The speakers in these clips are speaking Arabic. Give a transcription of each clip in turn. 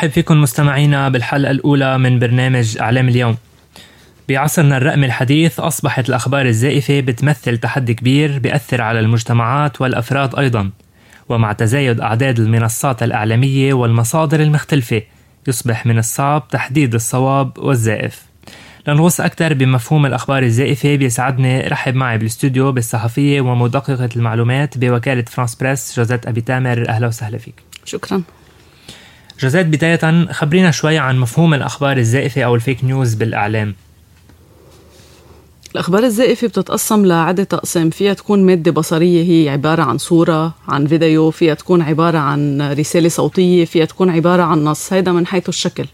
برحب فيكم مستمعينا بالحلقة الأولى من برنامج أعلام اليوم. بعصرنا الرقمي الحديث أصبحت الأخبار الزائفة بتمثل تحدي كبير بيأثر على المجتمعات والأفراد أيضا ومع تزايد أعداد المنصات الإعلامية والمصادر المختلفة يصبح من الصعب تحديد الصواب والزائف. لنغوص أكثر بمفهوم الأخبار الزائفة بيسعدني رحب معي بالاستوديو بالصحفية ومدققة المعلومات بوكالة فرانس بريس جوزيت أبي تامر. أهلا وسهلا فيك. شكرا. جوزيت بداية خبرينا شوي عن مفهوم الأخبار الزائفة أو الفيك نيوز بالإعلام. الأخبار الزائفة بتتقسم لعدة أقسام. فيها تكون مادة بصرية هي عبارة عن صورة عن فيديو فيها تكون عبارة عن رسالة صوتية فيها تكون عبارة عن نص. هيدا من حيث الشكل.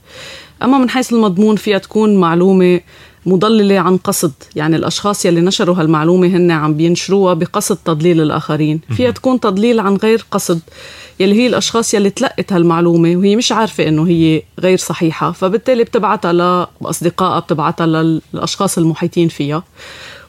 أما من حيث المضمون فيها تكون معلومة مضللة عن قصد. يعني الأشخاص يلي نشروا هالمعلومة هن عم بينشروها بقصد تضليل الآخرين. فيها تكون تضليل عن غير قصد يلي هي الأشخاص يلي تلقت هالمعلومة وهي مش عارفة إنه هي غير صحيحة فبالتالي بتبعتها لأصدقائها بتبعتها للأشخاص المحيطين فيها.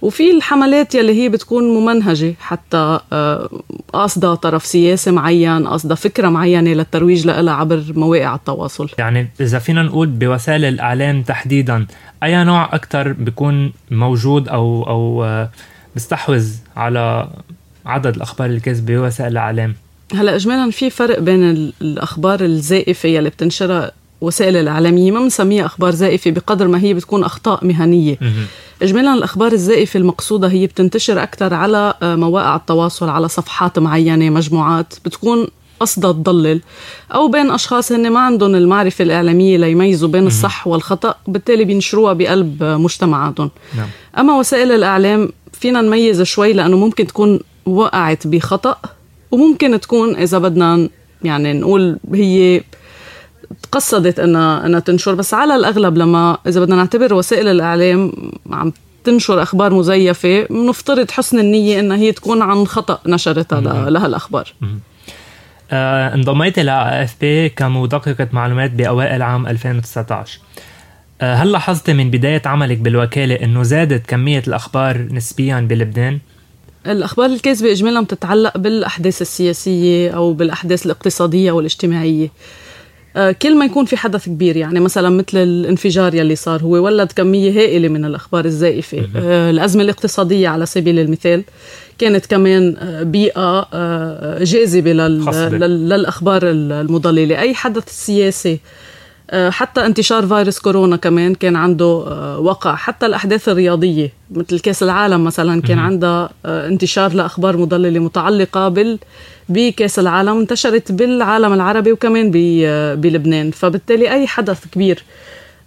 وفي الحملات يلي هي بتكون ممنهجة حتى آه، قاصدة طرف سياسي معين قاصدة فكرة معينة للترويج لها عبر مواقع التواصل. يعني إذا فينا نقول بوسائل الإعلام تحديدا أي نوع أكثر بيكون موجود أو أو آه، بيستحوذ على عدد الأخبار الكاذبة بوسائل الإعلام؟ هلا اجمالا في فرق بين الأخبار الزائفة يلي بتنشرها وسائل الإعلامية ما بنسميها أخبار زائفة بقدر ما هي بتكون أخطاء مهنية. اجمالا الأخبار الزائفة المقصودة هي بتنتشر أكثر على آه، مواقع التواصل على صفحات معينة مجموعات بتكون قصدها تضلل. أو بين أشخاص هن ما عندهم المعرفة الإعلامية ليميزوا بين الصح والخطأ بالتالي بينشروها بقلب مجتمعاتهم. نعم. أما وسائل الإعلام فينا نميز شوي لأنه ممكن تكون وقعت بخطأ وممكن تكون إذا بدنا يعني نقول هي تقصدت انها إنها تنشر بس على الأغلب لما إذا بدنا نعتبر وسائل الإعلام عم تنشر أخبار مزيفة بنفترض حسن النية إنها هي تكون عن خطأ نشرتها لهالاخبار آه انضميت إلى اف بي كمدققه معلومات بأوائل عام 2019 آه هل لاحظت من بداية عملك بالوكالة إنه زادت كمية الأخبار نسبيا بلبنان؟ الأخبار الكاذبة إجمالا بتتعلق بالأحداث السياسية أو بالأحداث الاقتصادية والاجتماعية. آه، كل ما يكون في حدث كبير يعني مثلا مثل الانفجار يلي صار هو ولد كمية هائلة من الأخبار الزائفة. آه، الأزمة الاقتصادية على سبيل المثال كانت كمان آه، بيئة جاذبة للأخبار المضللة. أي حدث سياسي آه، حتى انتشار فيروس كورونا كمان كان عنده آه، وقع. حتى الأحداث الرياضية مثل كأس العالم مثلا كان عندها آه، انتشار لأخبار مضللة متعلقة بال بكأس العالم انتشرت بالعالم العربي وكمان بلبنان. فبالتالي أي حدث كبير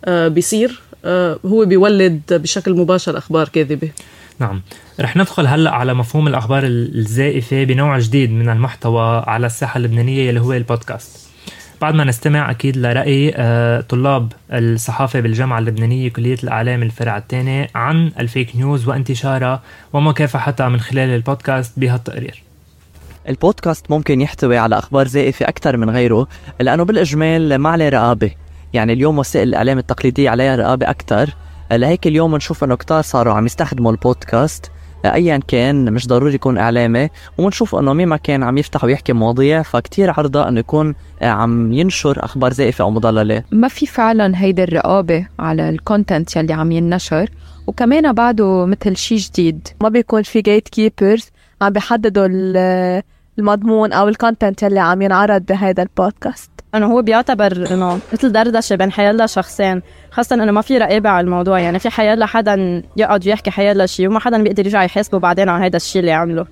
بيصير هو بيولد بشكل مباشر أخبار كاذبة. نعم. رح ندخل هلأ على مفهوم الأخبار الزائفة بنوع جديد من المحتوى على الساحة اللبنانية اللي هو البودكاست. بعد ما نستمع أكيد لرأي آه، طلاب الصحافة بالجامعة اللبنانية كلية الإعلام الفرع الثاني عن الفيك نيوز وانتشارها ومكافحتها من خلال البودكاست بهالتقرير البودكاست ممكن يحتوي على أخبار زائفة أكثر من غيره لأنه بالإجمال ما عليه رقابة. يعني اليوم وسائل الإعلام التقليدية عليها رقابة أكثر لهيك اليوم نشوف إنه كتار صاروا عم يستخدموا البودكاست ايا كان مش ضروري يكون إعلامي وبنشوف أنه مين ما كان عم يفتح ويحكي مواضيع فكتير عرضة أنه يكون عم ينشر أخبار زائفة أو مضللة. ما في فعلا هيدي الرقابة على ال content يلي عم ينشر وكمان بعده مثل شيء جديد. ما بيكون في gatekeepers عم بيحددوا المضمون أو ال content يلي عم ينعرض بهذا البودكاست. إنه هو بيعتبر إنه مثل دردشة بين حيالله شخصين خاصة إنه ما في رقابة على الموضوع. يعني في حيالله حدا يقعد يحكي حيالله شيء وما حدا بيقدر يرجع يحاسبه بعدين على هذا الشيء اللي عمله.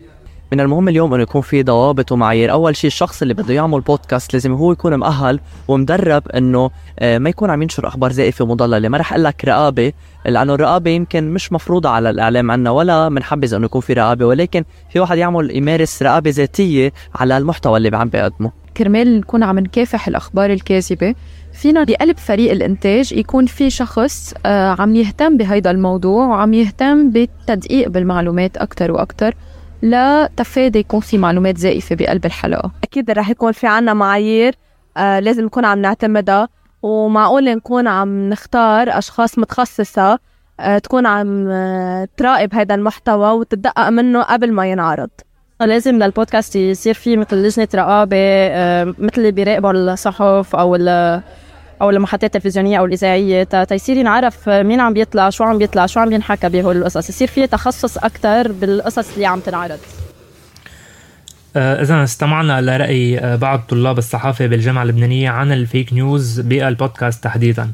من المهم اليوم إنه يكون في ضوابط ومعايير. أول شيء الشخص اللي بده يعمل بودكاست لازم هو يكون مؤهل ومدرب إنه آه، ما يكون عم ينشر أخبار زائفة ومضللة. ما رح أقول لك رقابة لأنه الرقابة يمكن مش مفروضه على الإعلام عنا ولا بنحبذ إنه يكون في رقابة. ولكن في واحد يعمل يمارس رقابة ذاتية على المحتوى اللي عم بيقدمه. كرمال نكون عم نكافح الأخبار الكاذبة. فينا بقلب فريق الإنتاج يكون في شخص آه، عم يهتم بهيدا الموضوع وعم يهتم بالتدقيق بالمعلومات أكثر وأكثر لتفادي يكون في معلومات زائفة بقلب الحلقة. أكيد رح يكون في عنا معايير آه لازم نكون عم نعتمدها. ومعقول نكون عم نختار أشخاص متخصصة آه تكون عم تراقب هذا المحتوى وتدقق منه قبل ما ينعرض. لازم للبودكاست يصير في مثل لجنة رقابة آه مثل اللي بيراقبوا الصحف أو أو المحطات التلفزيونية أو الإذاعية. تيصير ينعرف مين عم بيطلع شو عم بيطلع شو عم ينحكى بهول القصص. يصير في تخصص أكثر بالقصص اللي عم تنعرض. آه، إذا استمعنا لرأي آه، بعض طلاب الصحافة بالجامعة اللبنانية عن ال fake news بالبودكاست تحديدا.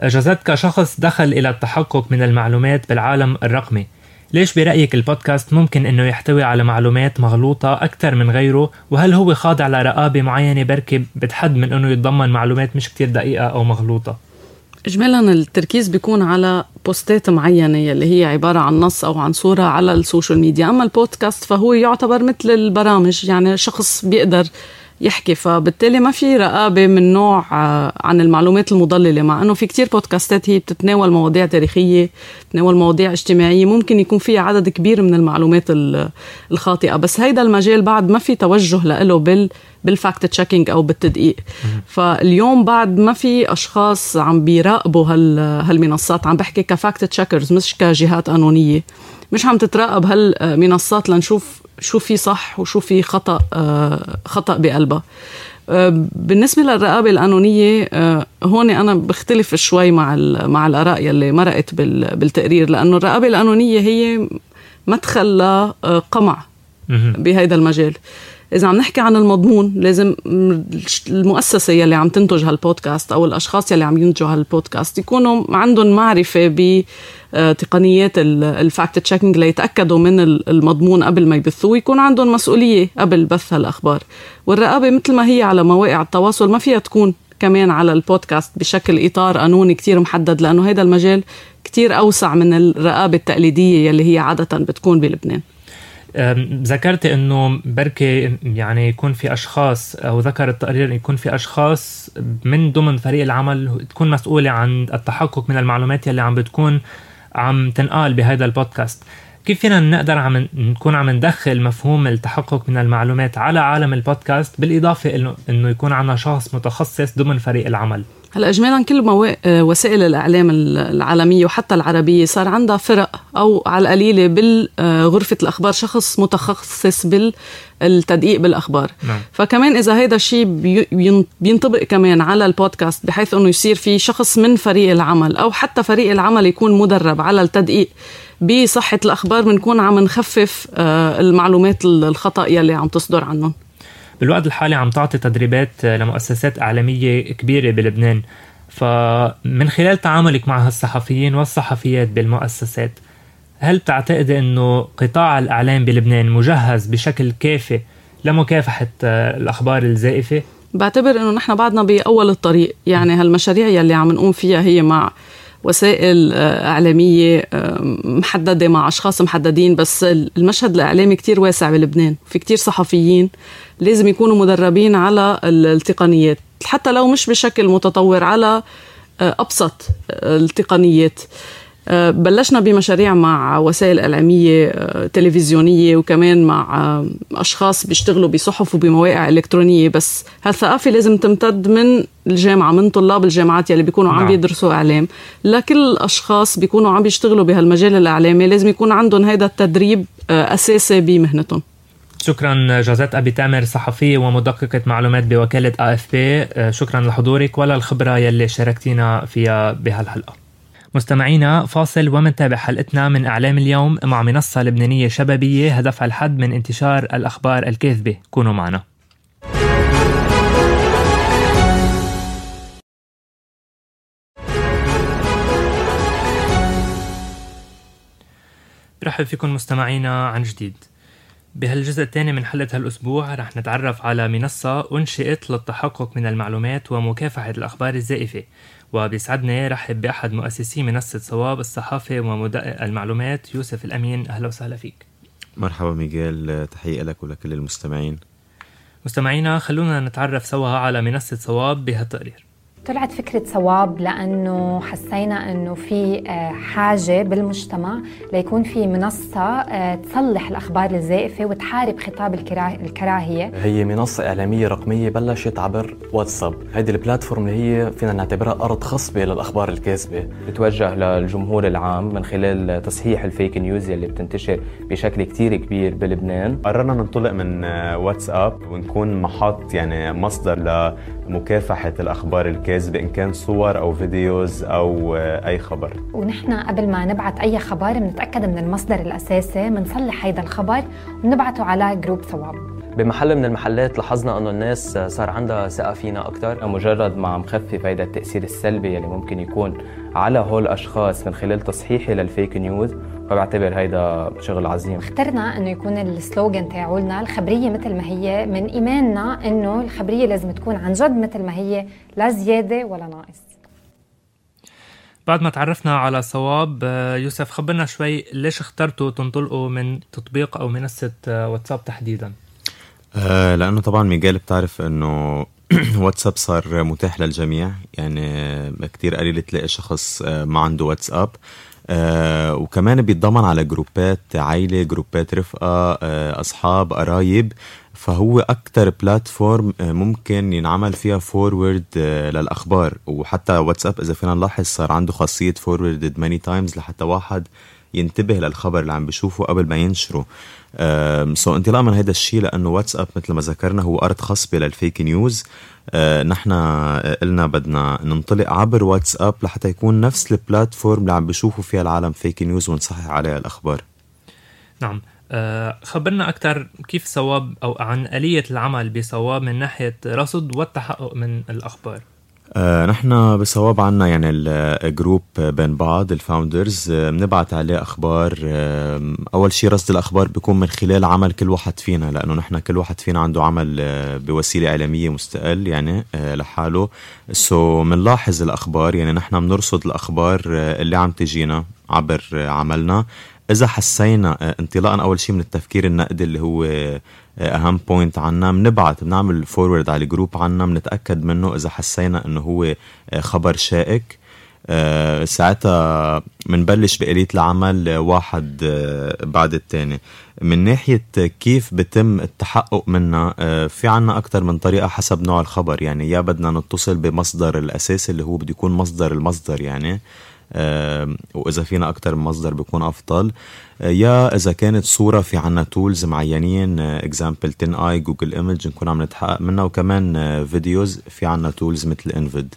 آه، جازت كشخص دخل إلى التحقق من المعلومات بالعالم الرقمي. ليش برأيك البودكاست ممكن إنه يحتوي على معلومات مغلوطة أكثر من غيره وهل هو خاضع لرقابة معينة بركي بتحد من إنه يتضمن معلومات مش كتير دقيقة أو مغلوطة؟ اجمالا التركيز بيكون على بوستات معينة اللي هي عبارة عن نص أو عن صورة على ال social media أما البودكاست فهو يعتبر مثل البرامج يعني شخص بيقدر يحكي. فبالتالي ما في رقابة من نوع آه، عن المعلومات المضللة مع إنه في كتير بودكاستات هي بتتناول مواضيع تاريخية بتتناول مواضيع اجتماعية. ممكن يكون فيها عدد كبير من المعلومات الخاطئة. بس هيدا المجال بعد ما في توجه له بال بال fact checking أو بالتدقيق. فاليوم بعد ما في أشخاص عم بيراقبوا هال هالمنصات عم بحكي ك fact checkers مش كجهات قانونيه مش عم تتراقب هالمنصات لنشوف شو في صح وشو في خطأ آه، خطأ بقلبها. آه، بالنسبة للرقابة القانونية آه، هون أنا بختلف شوي مع مع الآراء يلي مرقت بالتقرير لأنه الرقابة القانونية هي مدخل لقمع بهذا المجال. إذا عم نحكي عن المضمون لازم المؤسسة يلي عم تنتج هالبودكاست أو الأشخاص يلي عم ينتجوا هالبودكاست يكونوا عندهم معرفة بتقنيات ال fact checking ليتأكدوا من المضمون قبل ما يبثوه ويكون عندهم مسؤولية قبل بث هالأخبار. والرقابة مثل ما هي على مواقع التواصل ما فيها تكون كمان على البودكاست بشكل إطار قانوني كتير محدد لأنه هذا المجال كتير أوسع من الرقابة التقليدية يلي هي عادة بتكون بلبنان. ذكرت إنه بركي يعني يكون في أشخاص أو ذكر التقرير يكون في أشخاص من ضمن فريق العمل تكون مسؤولة عن التحقق من المعلومات يلي عم بتكون عم تنقال بهذا البودكاست. كيف فينا نقدر عم نكون عم ندخل مفهوم التحقق من المعلومات على عالم البودكاست بالإضافة انه إنه يكون عندنا شخص متخصص ضمن فريق العمل؟ هلا اجمالا كل مو... وسائل الإعلام العالمية وحتى العربية صار عندها فرق أو على القليلة بغرفه الأخبار شخص متخصص بالتدقيق بالأخبار نعم. فكمان إذا هيدا الشيء بينطبق كمان على البودكاست بحيث إنه يصير في شخص من فريق العمل أو حتى فريق العمل يكون مدرب على التدقيق بصحة الأخبار بنكون عم نخفف آه، المعلومات الخطأ يلي عم تصدر عنهم بالوقت الحالي عم تعطي تدريبات لمؤسسات إعلامية كبيرة بلبنان فمن خلال تعاملك مع هالصحفيين والصحفيات بالمؤسسات هل بتعتقدي إنه قطاع الإعلام بلبنان مجهز بشكل كافي لمكافحة الأخبار الزائفة؟ بعتبر إنه نحن بعدنا بأول الطريق، يعني هالمشاريع يلي عم نقوم فيها هي مع وسائل آه، إعلامية آه، محددة مع أشخاص محددين بس المشهد الإعلامي كتير واسع بلبنان في كتير صحفيين لازم يكونوا مدربين على التقنيات حتى لو مش بشكل متطور على آه، أبسط التقنيات. بلشنا بمشاريع مع وسائل إعلامية آه، تلفزيونية وكمان مع آه، أشخاص بيشتغلوا بصحف وبمواقع إلكترونية. بس هالثقافة لازم تمتد من الجامعة من طلاب الجامعات يلي بيكونوا عم نعم. بيدرسوا إعلام. لكل الأشخاص بيكونوا عم بيشتغلوا بهالمجال الإعلامي لازم يكون عندهم هذا التدريب أساسي بمهنتهم. شكرا جازات أبي تامر صحفية ومدققة معلومات بوكالة آف بي. شكرا لحضورك وللخبره يلي شاركتينا فيها بهالحلقة. مستمعينا فاصل ومنتابع حلقتنا من إعلام اليوم مع منصة لبنانية شبابية هدفها الحد من انتشار الأخبار الكاذبة. كونوا معنا. برحب فيكم مستمعينا عن جديد. بهالجزء الثاني من حلقة هالأسبوع رح نتعرف على منصة أنشئت للتحقق من المعلومات ومكافحة الأخبار الزائفة. وبيسعدني رحب بأحد مؤسسي منصة صواب الصحافة ومدقق المعلومات يوسف الأمين. أهلا وسهلا فيك. مرحبا ميغيل تحية لك ولكل المستمعين. مستمعينا خلونا نتعرف سوا على منصة صواب بهالتقرير. طلعت فكرة صواب لأنه حسينا أنه في آه، حاجة بالمجتمع ليكون في منصة آه، تصلح الأخبار الزائفة وتحارب خطاب الكراهية. هي منصة إعلامية رقمية بلشت عبر واتساب. هذه ال platform اللي هي فينا نعتبرها أرض خصبة للأخبار الكاذبة. بتوجه للجمهور العام من خلال تصحيح ال fake news اللي بتنتشر بشكل كتير كبير بلبنان. قررنا ننطلق من آه، واتساب ونكون محط يعني مصدر لمكافحة الأخبار الكاذبة. كاذبه إن كان صور أو videos أو أي خبر. ونحن قبل ما نبعث أي خبر بنتأكد من المصدر الأساسي بنصلح هيدا الخبر ونبعته على group صواب. بمحل من المحلات لاحظنا أنه الناس صار عندها ثقة فينا أكثر مجرد ما عم خفف هيدا التأثير السلبي اللي ممكن يكون على هول الأشخاص من خلال تصحيحي لل fake news فبعتبر هيدا شغل عظيم. اخترنا إنه يكون ال slogan تاعولنا الخبرية مثل ما هي من إيماننا إنه الخبرية لازم تكون عن جد مثل ما هي لا زيادة ولا ناقص. بعد ما تعرفنا على صواب آه، يوسف خبرنا شوي ليش اخترتوا تنطلقوا من تطبيق أو منصة آه، واتساب تحديدا؟ آه لأنه طبعا ميجال بتعرف إنه واتساب صار متاح للجميع. يعني كتير قليل تلاقي شخص ما عنده واتساب. آه وكمان بيتضمن على جروبات عائلة جروبات رفقة آه أصحاب قرايب. فهو أكتر platform آه ممكن ينعمل فيها forward آه للأخبار. وحتى واتساب إذا فينا نلاحظ صار عنده خاصية forward many times لحتى واحد ينتبه للخبر اللي عم بيشوفه قبل ما ينشره. so انطلاقا من هذا الشيء لأنه واتساب مثل ما ذكرنا هو أرض خصبة لل fake news. آه نحن قلنا بدنا ننطلق عبر واتساب لحتى يكون نفس ال platform اللي عم بيشوفوا فيها العالم fake news ونصحح عليها الأخبار. نعم. آه خبرنا أكثر كيف صواب أو عن آلية العمل بصواب من ناحية رصد والتحقق من الأخبار. آه نحن بصواب عنا يعني ال group بين بعض ال founders آه بنبعت عليه أخبار. آه أول شيء رصد الأخبار بيكون من خلال عمل كل واحد فينا لأنه نحن كل واحد فينا عنده عمل آه بوسيلة إعلامية مستقل يعني آه لحاله. so بنلاحظ الأخبار يعني نحن بنرصد الأخبار آه اللي عم تجينا عبر آه عملنا. إذا حسينا آه انطلاقا أول شيء من التفكير النقدي اللي هو آه أهم point عنا بنبعت بنعمل forward على ال group عنا بنتأكد منه إذا حسينا إنه هو خبر شائك. ساعتها بنبلش بآلية العمل واحد بعد الثاني من ناحية كيف بتم التحقق منها في عنا أكثر من طريقة حسب نوع الخبر. يعني يا بدنا نتصل بمصدر الأساسي اللي هو بده يكون مصدر المصدر يعني. وإذا فينا أكثر من مصدر بيكون أفضل. أه يا إذا كانت صورة في عنا tools معينين example TinEye Google Image نكون عم نتحقق منها وكمان فيديوز في عنا tools مثل InVID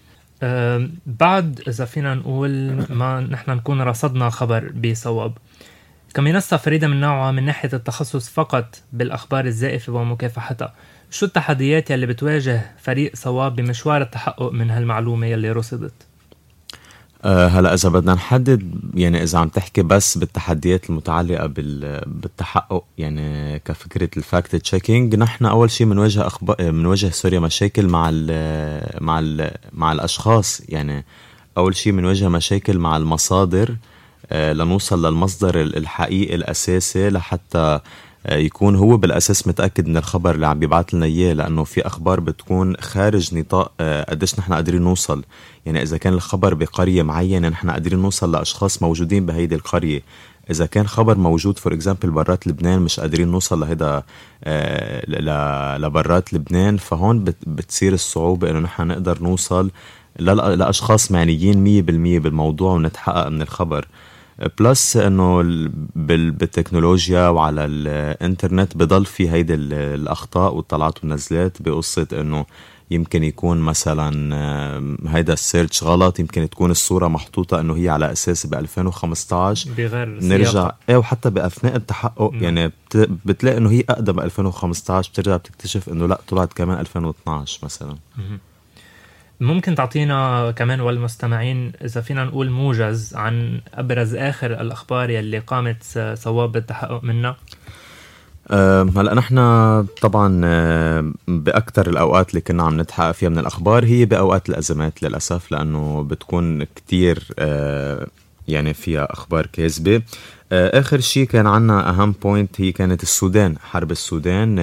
بعد إذا فينا نقول ما نحن نكون رصدنا خبر بصواب. كمنصه فريدة من نوعها من ناحية التخصص فقط بالأخبار الزائفة ومكافحتها؟ شو التحديات يلي بتواجه فريق صواب بمشوار التحقق من هالمعلومة يلي رصدت؟ أه هلا إذا بدنا نحدد يعني إذا عم تحكي بس بالتحديات المتعلقة بالتحقق يعني كفكرة ال fact checking نحن أول شيء بنواجه أخبار بنواجه sorry مشاكل مع ال مع ال مع الأشخاص. يعني أول شيء بنواجه مشاكل مع المصادر أه لنوصل للمصدر الحقيقي الأساسي لحتى يكون هو بالأساس متأكد من الخبر اللي عم بيبعث لنا إياه لأنه في أخبار بتكون خارج نطاق قديش نحن قادرين نوصل. يعني إذا كان الخبر بقرية معينة نحن قادرين نوصل لأشخاص موجودين بهيدي القرية. إذا كان خبر موجود for example برات لبنان مش قادرين نوصل لهيدا لبرات لبنان فهون بتصير الصعوبة إنه نحن نقدر نوصل لأشخاص معنيين 100% بالموضوع ونتحقق من الخبر. plus إنه بالتكنولوجيا وعلى الإنترنت بضل في هيدي الأخطاء والطلعات والنزلات بقصة إنه يمكن يكون مثلا هيدا ال search غلط يمكن تكون الصورة محطوطة إنه هي على أساس ب 2015 بغير نرجع إيه وحتى بأثناء التحقق م. يعني بتلاقي إنه هي أقدم 2015 بترجع بتكتشف إنه لأ طلعت كمان 2012 مثلا م. ممكن تعطينا كمان والمستمعين إذا فينا نقول موجز عن أبرز آخر الأخبار يلي قامت صواب بالتحقق منها؟ هلا نحن طبعا بأكثر الأوقات اللي كنا عم نتحقق فيها من الأخبار هي بأوقات الأزمات للأسف لأنه بتكون كتير يعني فيها أخبار كاذبة. آخر شيء كان عنا أهم بوينت هي كانت السودان حرب السودان.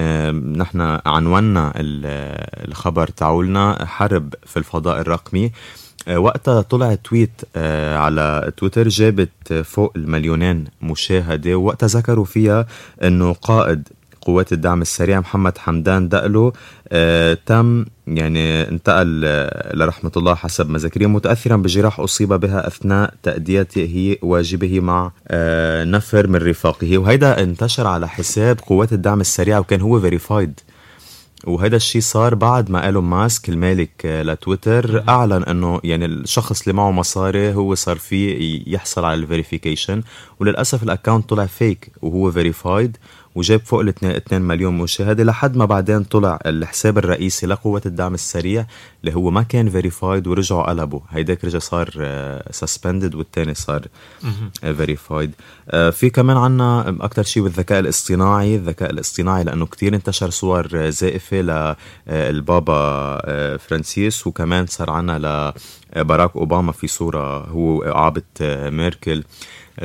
نحن عنونا الخبر تاعولنا حرب في الفضاء الرقمي. وقتها طلع تويت على تويتر جابت فوق المليونين مشاهدة ووقتها ذكروا فيها إنه قائد قوات الدعم السريع محمد حمدان دقلو آه تم يعني انتقل آه لرحمة الله حسب مذاكيره متأثرا بجراح أصيب بها أثناء تأديته واجبه مع آه نفر من رفاقه. وهيدا انتشر على حساب قوات الدعم السريع وكان هو فيريفايد وهذا الشيء صار بعد ما إيلون ماسك المالك لتويتر أعلن إنه يعني الشخص اللي معه مصاري هو صار فيه يحصل على ال verification وللأسف ال account طلع fake وهو verified وجاب فوق ال 2 مليون مشاهده لحد ما بعدين طلع الحساب الرئيسي لقوه الدعم السريع اللي هو ما كان verified ورجعوا قلبوا. هيداك رجع صار suspended والثاني صار verified آه، في كمان عنا أكثر شيء بالذكاء الاصطناعي الذكاء الاصطناعي لأنه كتير انتشر صور زائفة للبابا آه، فرانسيس وكمان صار عنا لباراك أوباما في صورة هو عابط آه، ميركل.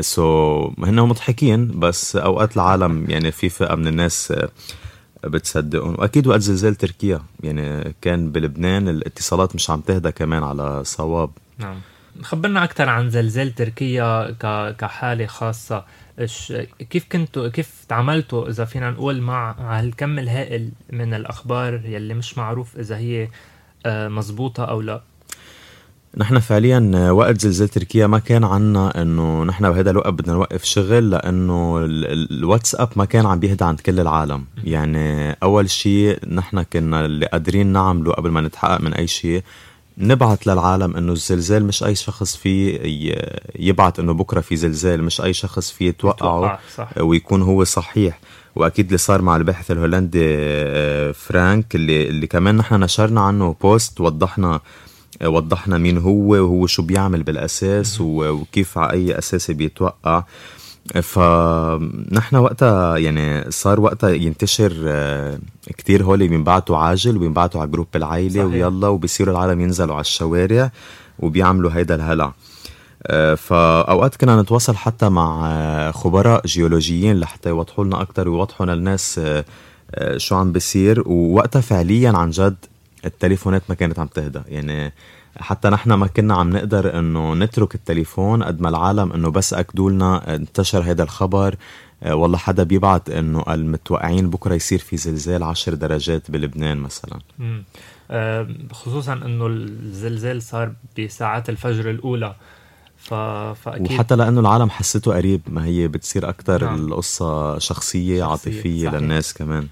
so, هن مضحكين بس أوقات العالم يعني في فئة من الناس بتصدقهم. وأكيد وقت زلزال تركيا يعني كان بلبنان الاتصالات مش عم تهدى كمان على صواب. نعم. خبرنا أكثر عن زلزال تركيا كحالة خاصة. كيف كنتوا كيف تعاملتوا إذا فينا نقول مع هالكم الهائل من الأخبار يلي مش معروف إذا هي آه، مزبوطة أو لا؟ نحن فعليا وقت زلزال تركيا ما كان عنا إنه نحن بهذا الوقت بدنا نوقف شغل لأنه الواتساب ما كان عم بيهدى عند كل العالم. يعني أول شيء نحن كنا اللي قادرين نعمله قبل ما نتحقق من أي شيء نبعث للعالم إنه الزلزال مش أي شخص فيه يبعث إنه بكرة في زلزال مش أي شخص فيه يتوقعه ويكون هو صحيح. وأكيد اللي صار مع الباحث الهولندي آه، فرانك اللي اللي كمان نحن نشرنا عنه بوست وضحنا وضحنا مين هو وهو شو بيعمل بالأساس وكيف على أي أساس بيتوقع. فنحن وقتها يعني صار وقتها ينتشر آه، كتير هولي بينبعتوا عاجل وبينبعتوا على جروب العائلة صحيح. ويلا وبصيروا العالم ينزلوا على الشوارع وبيعملوا هيدا الهلع. آه، فاوقات كنا نتواصل حتى مع آه، خبراء جيولوجيين لحتى يوضحوا لنا أكثر ويوضحوا للناس شو عم بيصير. ووقتها فعليا عن جد التليفونات ما كانت عم تهدى. يعني حتى نحن ما كنا عم نقدر إنه نترك التليفون قد ما العالم إنه بس اكدوا لنا انتشر هذا الخبر. آه، والله حدا بيبعت إنه المتوقعين بكرة يصير في زلزال عشر درجات بلبنان مثلا. آه، خصوصا إنه الزلزال صار بساعات الفجر الأولى. ف... فأكيد وحتى لأنه العالم حسيته قريب ما هي بتصير أكثر نعم. القصة شخصية, شخصية عاطفية صحيح. للناس كمان.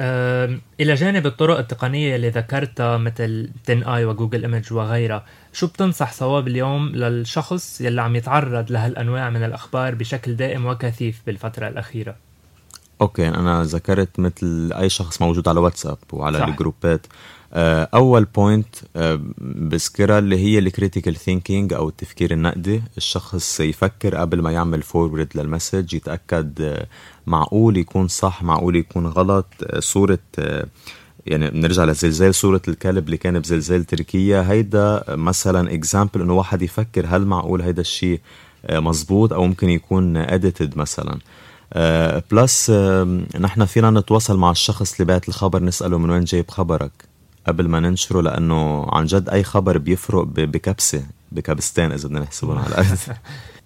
إلى جانب الطرق التقنية اللي ذكرتها مثل TinEye و Google Image وغيرها شو بتنصح صواب اليوم للشخص يلي عم يتعرض لهالأنواع من الأخبار بشكل دائم وكثيف بالفترة الأخيرة okay أنا ذكرت مثل أي شخص موجود على واتساب وعلى صح. الجروبات أول point آه، بذكرها اللي هي ال critical thinking أو التفكير النقدي. الشخص يفكر قبل ما يعمل forward لل message يتأكد آه، معقول يكون صح معقول يكون غلط. صورة يعني بنرجع لزلزال صورة الكلب اللي كان بزلزال تركيا. هيدا مثلا example إنه واحد يفكر هل معقول هيدا الشيء مزبوط أو ممكن يكون edited مثلا. plus نحن فينا نتواصل مع الشخص اللي بعت الخبر نسأله من وين جايب خبرك. قبل ما ننشره لأنه عن جد أي خبر بيفرق بكبسة بكبستين إذا بدنا نحسبهم على الأرض.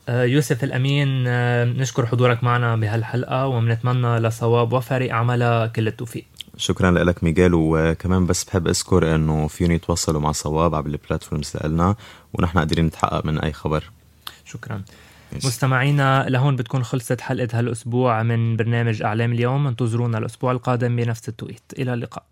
آه، يوسف الأمين آه، نشكر حضورك معنا بهالحلقة وبنتمنى لصواب وفريق عملها كل التوفيق. شكرا لك ميغال وكمان بس بحب أذكر إنه فيهم يتواصلوا مع صواب على البلاتفورمز لنا ونحن قادرين نتحقق من أي خبر. شكرا. مستمعينا لهون بتكون خلصت حلقة هالأسبوع من برنامج أعلام اليوم انتظرونا الأسبوع القادم بنفس التوقيت. إلى اللقاء.